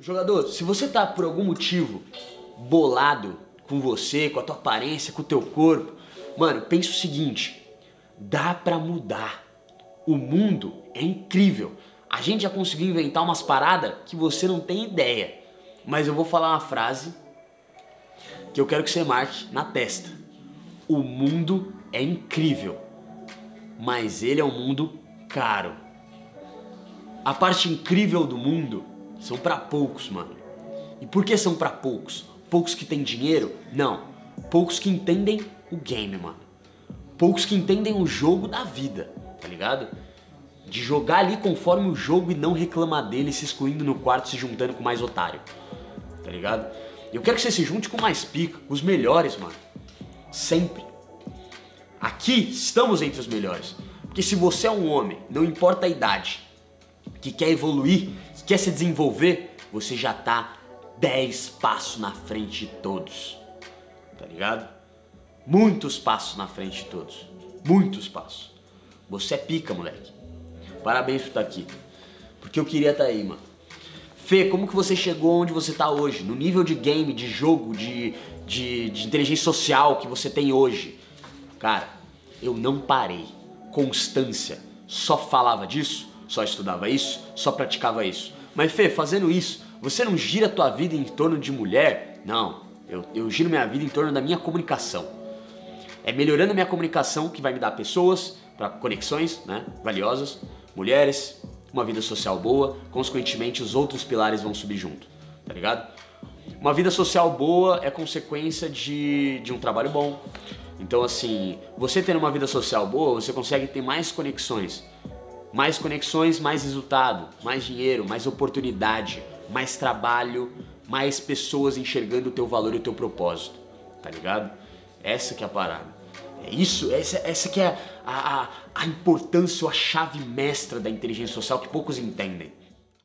Jogador, se você tá por algum motivo bolado com você, com a tua aparência, com o teu corpo, mano, pensa o seguinte: dá pra mudar. O mundo é incrível. A gente já conseguiu inventar umas paradas que você não tem ideia. Mas eu vou falar uma frase que eu quero que você marque na testa. O mundo é incrível, mas ele é um mundo caro. A parte incrível do mundo são para poucos, mano. E por que são para poucos? Poucos que têm dinheiro? Não. Poucos que entendem o game, mano. Poucos que entendem o jogo da vida, tá ligado? De jogar ali conforme o jogo e não reclamar dele se excluindo no quarto, se juntando com mais otário. Tá ligado? Eu quero que você se junte com mais pica, os melhores, mano. Sempre. Aqui estamos entre os melhores. Porque se você é um homem, não importa a idade, que quer evoluir, que quer se desenvolver, você já tá 10 passos na frente de todos. Tá ligado? Muitos passos na frente de todos. Muitos passos. Você é pica, moleque. Parabéns por estar aqui. Porque eu queria estar aí, mano. Fê, como que você chegou onde você tá hoje? No nível de game, de jogo, de, de, de inteligência social que você tem hoje? Cara, eu não parei. Constância. Só falava disso, só estudava isso, só praticava isso. Mas Fê, fazendo isso, você não gira a tua vida em torno de mulher? Não. Eu, eu giro minha vida em torno da minha comunicação. É melhorando a minha comunicação que vai me dar pessoas, para conexões, né, valiosas, mulheres, uma vida social boa, consequentemente os outros pilares vão subir junto, tá ligado? Uma vida social boa é consequência de, de um trabalho bom. Então, assim, você tendo uma vida social boa, você consegue ter mais conexões. Mais conexões, mais resultado, mais dinheiro, mais oportunidade, mais trabalho, mais pessoas enxergando o teu valor e o teu propósito, tá ligado? Essa que é a parada. É isso, essa, essa que é a, a, a importância ou a chave mestra da inteligência social que poucos entendem.